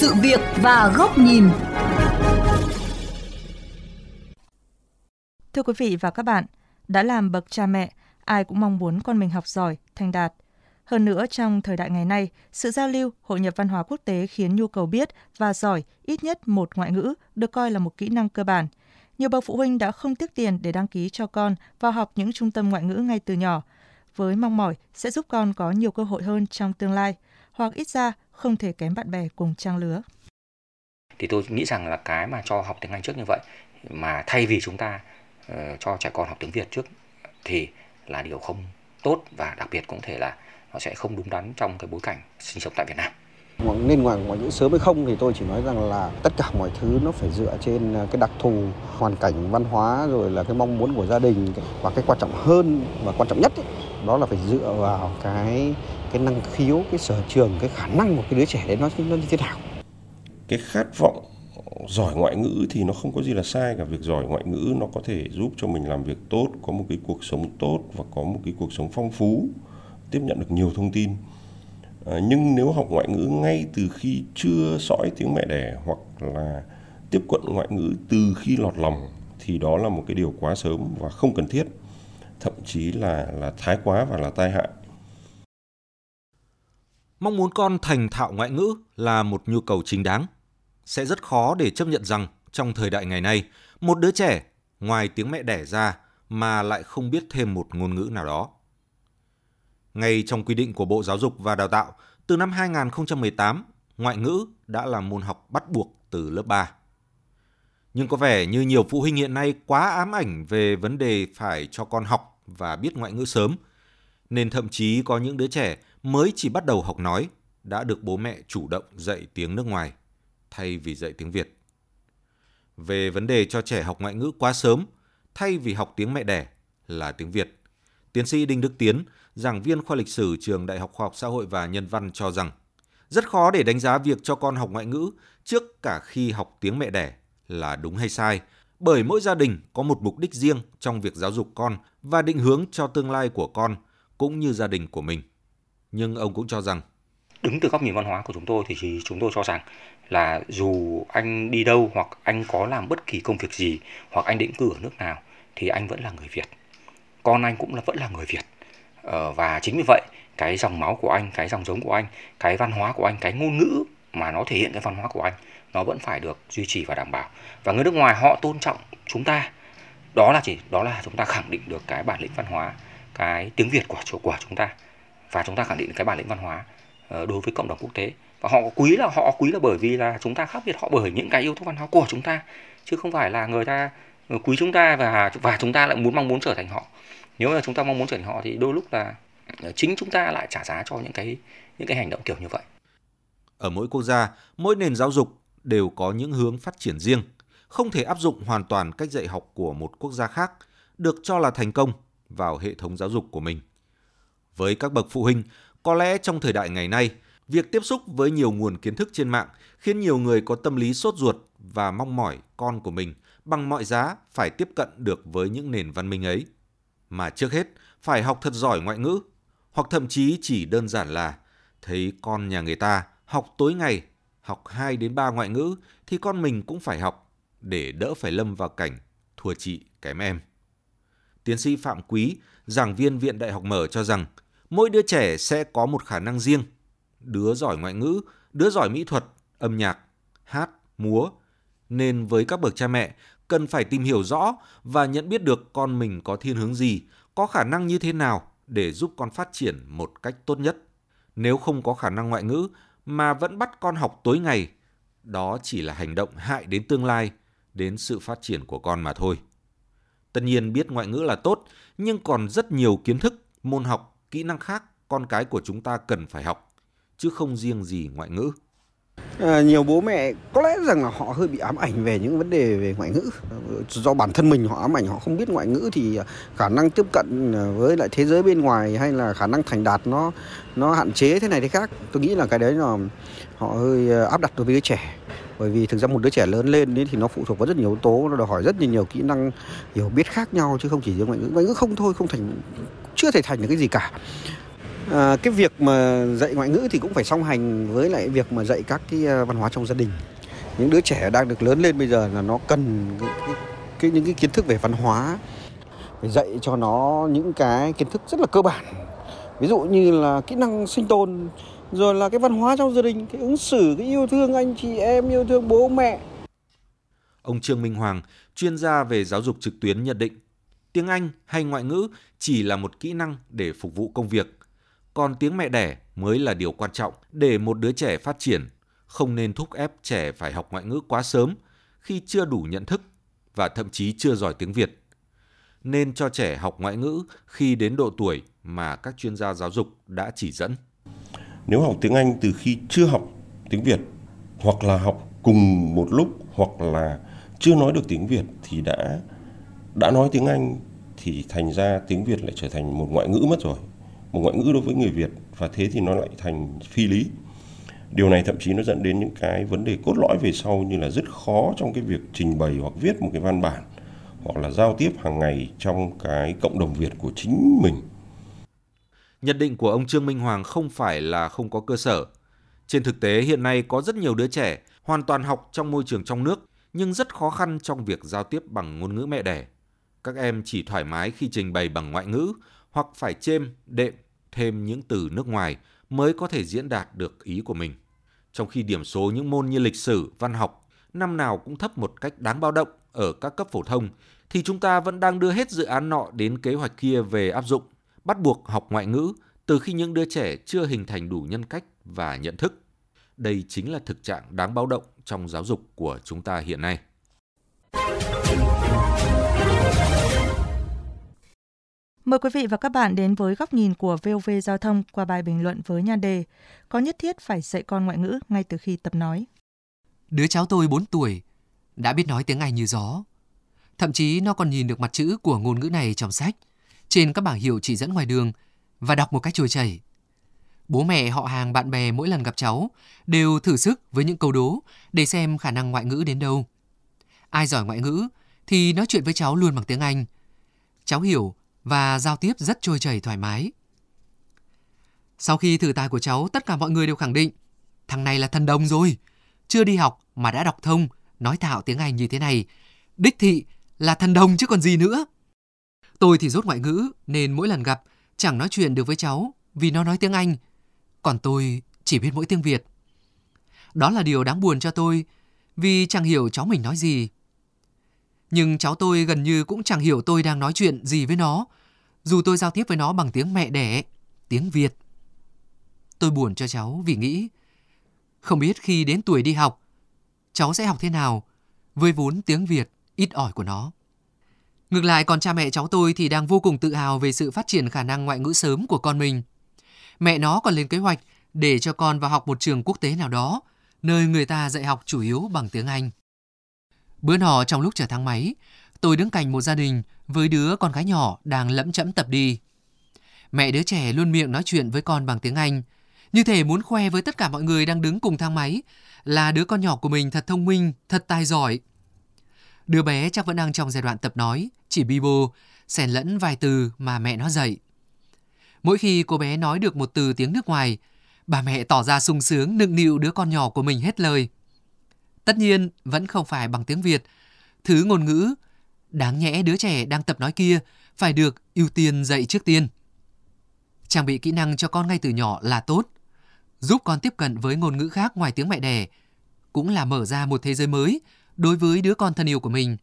sự việc và góc nhìn. Thưa quý vị và các bạn, đã làm bậc cha mẹ, ai cũng mong muốn con mình học giỏi, thành đạt. Hơn nữa, trong thời đại ngày nay, sự giao lưu, hội nhập văn hóa quốc tế khiến nhu cầu biết và giỏi ít nhất một ngoại ngữ được coi là một kỹ năng cơ bản. Nhiều bậc phụ huynh đã không tiếc tiền để đăng ký cho con vào học những trung tâm ngoại ngữ ngay từ nhỏ, với mong mỏi sẽ giúp con có nhiều cơ hội hơn trong tương lai, hoặc ít ra không thể kém bạn bè cùng trang lứa. Thì tôi nghĩ rằng là cái mà cho học tiếng Anh trước như vậy, mà thay vì chúng ta uh, cho trẻ con học tiếng Việt trước thì là điều không tốt và đặc biệt cũng thể là nó sẽ không đúng đắn trong cái bối cảnh sinh sống tại Việt Nam nên ngoại ngoại ngữ sớm hay không thì tôi chỉ nói rằng là tất cả mọi thứ nó phải dựa trên cái đặc thù hoàn cảnh văn hóa rồi là cái mong muốn của gia đình và cái quan trọng hơn và quan trọng nhất ấy, đó là phải dựa vào cái cái năng khiếu cái sở trường cái khả năng của cái đứa trẻ đấy nó nó như thế nào? Cái khát vọng giỏi ngoại ngữ thì nó không có gì là sai. Cả việc giỏi ngoại ngữ nó có thể giúp cho mình làm việc tốt có một cái cuộc sống tốt và có một cái cuộc sống phong phú tiếp nhận được nhiều thông tin. À, nhưng nếu học ngoại ngữ ngay từ khi chưa sõi tiếng mẹ đẻ hoặc là tiếp cận ngoại ngữ từ khi lọt lòng thì đó là một cái điều quá sớm và không cần thiết. Thậm chí là là thái quá và là tai hại mong muốn con thành thạo ngoại ngữ là một nhu cầu chính đáng sẽ rất khó để chấp nhận rằng trong thời đại ngày nay một đứa trẻ ngoài tiếng mẹ đẻ ra mà lại không biết thêm một ngôn ngữ nào đó ngay trong quy định của Bộ Giáo dục và Đào tạo, từ năm 2018, ngoại ngữ đã là môn học bắt buộc từ lớp 3. Nhưng có vẻ như nhiều phụ huynh hiện nay quá ám ảnh về vấn đề phải cho con học và biết ngoại ngữ sớm, nên thậm chí có những đứa trẻ mới chỉ bắt đầu học nói đã được bố mẹ chủ động dạy tiếng nước ngoài thay vì dạy tiếng Việt. Về vấn đề cho trẻ học ngoại ngữ quá sớm thay vì học tiếng mẹ đẻ là tiếng Việt, tiến sĩ Đinh Đức Tiến, giảng viên khoa lịch sử trường Đại học Khoa học Xã hội và Nhân văn cho rằng rất khó để đánh giá việc cho con học ngoại ngữ trước cả khi học tiếng mẹ đẻ là đúng hay sai, bởi mỗi gia đình có một mục đích riêng trong việc giáo dục con và định hướng cho tương lai của con cũng như gia đình của mình. Nhưng ông cũng cho rằng đứng từ góc nhìn văn hóa của chúng tôi thì chúng tôi cho rằng là dù anh đi đâu hoặc anh có làm bất kỳ công việc gì hoặc anh định cư ở nước nào thì anh vẫn là người Việt. Con anh cũng là vẫn là người Việt. Ờ, và chính vì vậy cái dòng máu của anh cái dòng giống của anh cái văn hóa của anh cái ngôn ngữ mà nó thể hiện cái văn hóa của anh nó vẫn phải được duy trì và đảm bảo. Và người nước ngoài họ tôn trọng chúng ta. Đó là chỉ đó là chúng ta khẳng định được cái bản lĩnh văn hóa cái tiếng việt của của chúng ta và chúng ta khẳng định cái bản lĩnh văn hóa ờ, đối với cộng đồng quốc tế. Và họ quý là, họ quý là bởi vì là chúng ta khác biệt, họ bởi những cái yếu tố văn hóa của chúng ta, chứ không phải là người ta ờ, quý chúng ta và và chúng ta lại muốn mong muốn trở thành họ. Nếu mà chúng ta mong muốn trở thành họ thì đôi lúc là ờ, chính chúng ta lại trả giá cho những cái những cái hành động kiểu như vậy. Ở mỗi quốc gia, mỗi nền giáo dục đều có những hướng phát triển riêng, không thể áp dụng hoàn toàn cách dạy học của một quốc gia khác, được cho là thành công vào hệ thống giáo dục của mình với các bậc phụ huynh có lẽ trong thời đại ngày nay việc tiếp xúc với nhiều nguồn kiến thức trên mạng khiến nhiều người có tâm lý sốt ruột và mong mỏi con của mình bằng mọi giá phải tiếp cận được với những nền văn minh ấy mà trước hết phải học thật giỏi ngoại ngữ, hoặc thậm chí chỉ đơn giản là thấy con nhà người ta học tối ngày, học 2 đến 3 ngoại ngữ thì con mình cũng phải học để đỡ phải lâm vào cảnh thua chị kém em. Tiến sĩ Phạm Quý, giảng viên Viện Đại học Mở cho rằng mỗi đứa trẻ sẽ có một khả năng riêng. Đứa giỏi ngoại ngữ, đứa giỏi mỹ thuật, âm nhạc, hát, múa. Nên với các bậc cha mẹ cần phải tìm hiểu rõ và nhận biết được con mình có thiên hướng gì, có khả năng như thế nào để giúp con phát triển một cách tốt nhất. Nếu không có khả năng ngoại ngữ mà vẫn bắt con học tối ngày, đó chỉ là hành động hại đến tương lai, đến sự phát triển của con mà thôi. Tất nhiên biết ngoại ngữ là tốt, nhưng còn rất nhiều kiến thức, môn học, kỹ năng khác con cái của chúng ta cần phải học, chứ không riêng gì ngoại ngữ. À, nhiều bố mẹ có lẽ rằng là họ hơi bị ám ảnh về những vấn đề về ngoại ngữ. Do bản thân mình họ ám ảnh họ không biết ngoại ngữ thì khả năng tiếp cận với lại thế giới bên ngoài hay là khả năng thành đạt nó nó hạn chế thế này thế khác. Tôi nghĩ là cái đấy là họ hơi ờ, áp đặt đối với đứa trẻ. Bởi vì thực ra một đứa trẻ lớn lên ấy thì nó phụ thuộc vào rất nhiều yếu tố nó đòi hỏi rất nhiều, nhiều kỹ năng hiểu biết khác nhau chứ không chỉ riêng ngoại ngữ. Ngoại ngữ không thôi không thành chưa thể thành được cái gì cả À, cái việc mà dạy ngoại ngữ thì cũng phải song hành với lại việc mà dạy các cái à, văn hóa trong gia đình. Những đứa trẻ đang được lớn lên bây giờ là nó cần cái, cái, cái những cái kiến thức về văn hóa phải dạy cho nó những cái kiến thức rất là cơ bản. Ví dụ như là kỹ năng sinh tồn rồi là cái văn hóa trong gia đình, cái ứng xử, cái yêu thương anh chị em, yêu thương bố mẹ. Ông Trương Minh Hoàng, chuyên gia về giáo dục trực tuyến nhận định, tiếng Anh hay ngoại ngữ chỉ là một kỹ năng để phục vụ công việc, còn tiếng mẹ đẻ mới là điều quan trọng để một đứa trẻ phát triển, không nên thúc ép trẻ phải học ngoại ngữ quá sớm khi chưa đủ nhận thức và thậm chí chưa giỏi tiếng Việt. Nên cho trẻ học ngoại ngữ khi đến độ tuổi mà các chuyên gia giáo dục đã chỉ dẫn. Nếu học tiếng Anh từ khi chưa học tiếng Việt hoặc là học cùng một lúc hoặc là chưa nói được tiếng Việt thì đã đã nói tiếng Anh thì thành ra tiếng Việt lại trở thành một ngoại ngữ mất rồi một ngoại ngữ đối với người Việt và thế thì nó lại thành phi lý điều này thậm chí nó dẫn đến những cái vấn đề cốt lõi về sau như là rất khó trong cái việc trình bày hoặc viết một cái văn bản hoặc là giao tiếp hàng ngày trong cái cộng đồng Việt của chính mình. Nhận định của ông Trương Minh Hoàng không phải là không có cơ sở. Trên thực tế, hiện nay có rất nhiều đứa trẻ hoàn toàn học trong môi trường trong nước, nhưng rất khó khăn trong việc giao tiếp bằng ngôn ngữ mẹ đẻ. Các em chỉ thoải mái khi trình bày bằng ngoại ngữ hoặc phải chêm, đệm thêm những từ nước ngoài mới có thể diễn đạt được ý của mình. Trong khi điểm số những môn như lịch sử, văn học năm nào cũng thấp một cách đáng báo động ở các cấp phổ thông, thì chúng ta vẫn đang đưa hết dự án nọ đến kế hoạch kia về áp dụng, bắt buộc học ngoại ngữ từ khi những đứa trẻ chưa hình thành đủ nhân cách và nhận thức. Đây chính là thực trạng đáng báo động trong giáo dục của chúng ta hiện nay. Mời quý vị và các bạn đến với góc nhìn của VOV Giao thông qua bài bình luận với nhan đề Có nhất thiết phải dạy con ngoại ngữ ngay từ khi tập nói. Đứa cháu tôi 4 tuổi, đã biết nói tiếng Anh như gió. Thậm chí nó còn nhìn được mặt chữ của ngôn ngữ này trong sách, trên các bảng hiệu chỉ dẫn ngoài đường và đọc một cách trôi chảy. Bố mẹ họ hàng bạn bè mỗi lần gặp cháu đều thử sức với những câu đố để xem khả năng ngoại ngữ đến đâu. Ai giỏi ngoại ngữ thì nói chuyện với cháu luôn bằng tiếng Anh. Cháu hiểu và giao tiếp rất trôi chảy thoải mái. Sau khi thử tài của cháu, tất cả mọi người đều khẳng định thằng này là thần đồng rồi. Chưa đi học mà đã đọc thông, nói thạo tiếng Anh như thế này. Đích thị là thần đồng chứ còn gì nữa. Tôi thì rốt ngoại ngữ nên mỗi lần gặp chẳng nói chuyện được với cháu vì nó nói tiếng Anh. Còn tôi chỉ biết mỗi tiếng Việt. Đó là điều đáng buồn cho tôi vì chẳng hiểu cháu mình nói gì. Nhưng cháu tôi gần như cũng chẳng hiểu tôi đang nói chuyện gì với nó, dù tôi giao tiếp với nó bằng tiếng mẹ đẻ, tiếng Việt. Tôi buồn cho cháu vì nghĩ, không biết khi đến tuổi đi học, cháu sẽ học thế nào với vốn tiếng Việt ít ỏi của nó. Ngược lại còn cha mẹ cháu tôi thì đang vô cùng tự hào về sự phát triển khả năng ngoại ngữ sớm của con mình. Mẹ nó còn lên kế hoạch để cho con vào học một trường quốc tế nào đó, nơi người ta dạy học chủ yếu bằng tiếng Anh. Bữa nọ trong lúc chờ thang máy, tôi đứng cạnh một gia đình với đứa con gái nhỏ đang lẫm chẫm tập đi. Mẹ đứa trẻ luôn miệng nói chuyện với con bằng tiếng Anh, như thể muốn khoe với tất cả mọi người đang đứng cùng thang máy là đứa con nhỏ của mình thật thông minh, thật tài giỏi. Đứa bé chắc vẫn đang trong giai đoạn tập nói, chỉ bi bô, xen lẫn vài từ mà mẹ nó dạy. Mỗi khi cô bé nói được một từ tiếng nước ngoài, bà mẹ tỏ ra sung sướng nựng nịu đứa con nhỏ của mình hết lời. Tất nhiên, vẫn không phải bằng tiếng Việt. Thứ ngôn ngữ, đáng nhẽ đứa trẻ đang tập nói kia phải được ưu tiên dạy trước tiên. Trang bị kỹ năng cho con ngay từ nhỏ là tốt. Giúp con tiếp cận với ngôn ngữ khác ngoài tiếng mẹ đẻ cũng là mở ra một thế giới mới đối với đứa con thân yêu của mình.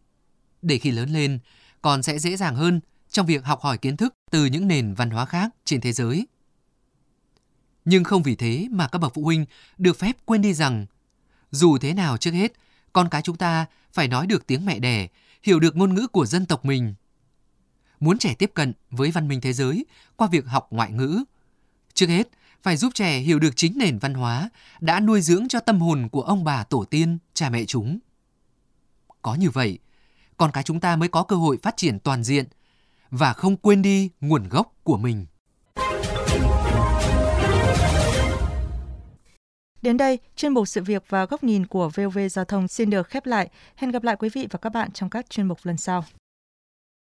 Để khi lớn lên, con sẽ dễ dàng hơn trong việc học hỏi kiến thức từ những nền văn hóa khác trên thế giới. Nhưng không vì thế mà các bậc phụ huynh được phép quên đi rằng dù thế nào trước hết, con cái chúng ta phải nói được tiếng mẹ đẻ, hiểu được ngôn ngữ của dân tộc mình. Muốn trẻ tiếp cận với văn minh thế giới qua việc học ngoại ngữ, trước hết phải giúp trẻ hiểu được chính nền văn hóa đã nuôi dưỡng cho tâm hồn của ông bà tổ tiên, cha mẹ chúng. Có như vậy, con cái chúng ta mới có cơ hội phát triển toàn diện và không quên đi nguồn gốc của mình. Đến đây, chuyên mục sự việc và góc nhìn của VOV Giao thông xin được khép lại. Hẹn gặp lại quý vị và các bạn trong các chuyên mục lần sau.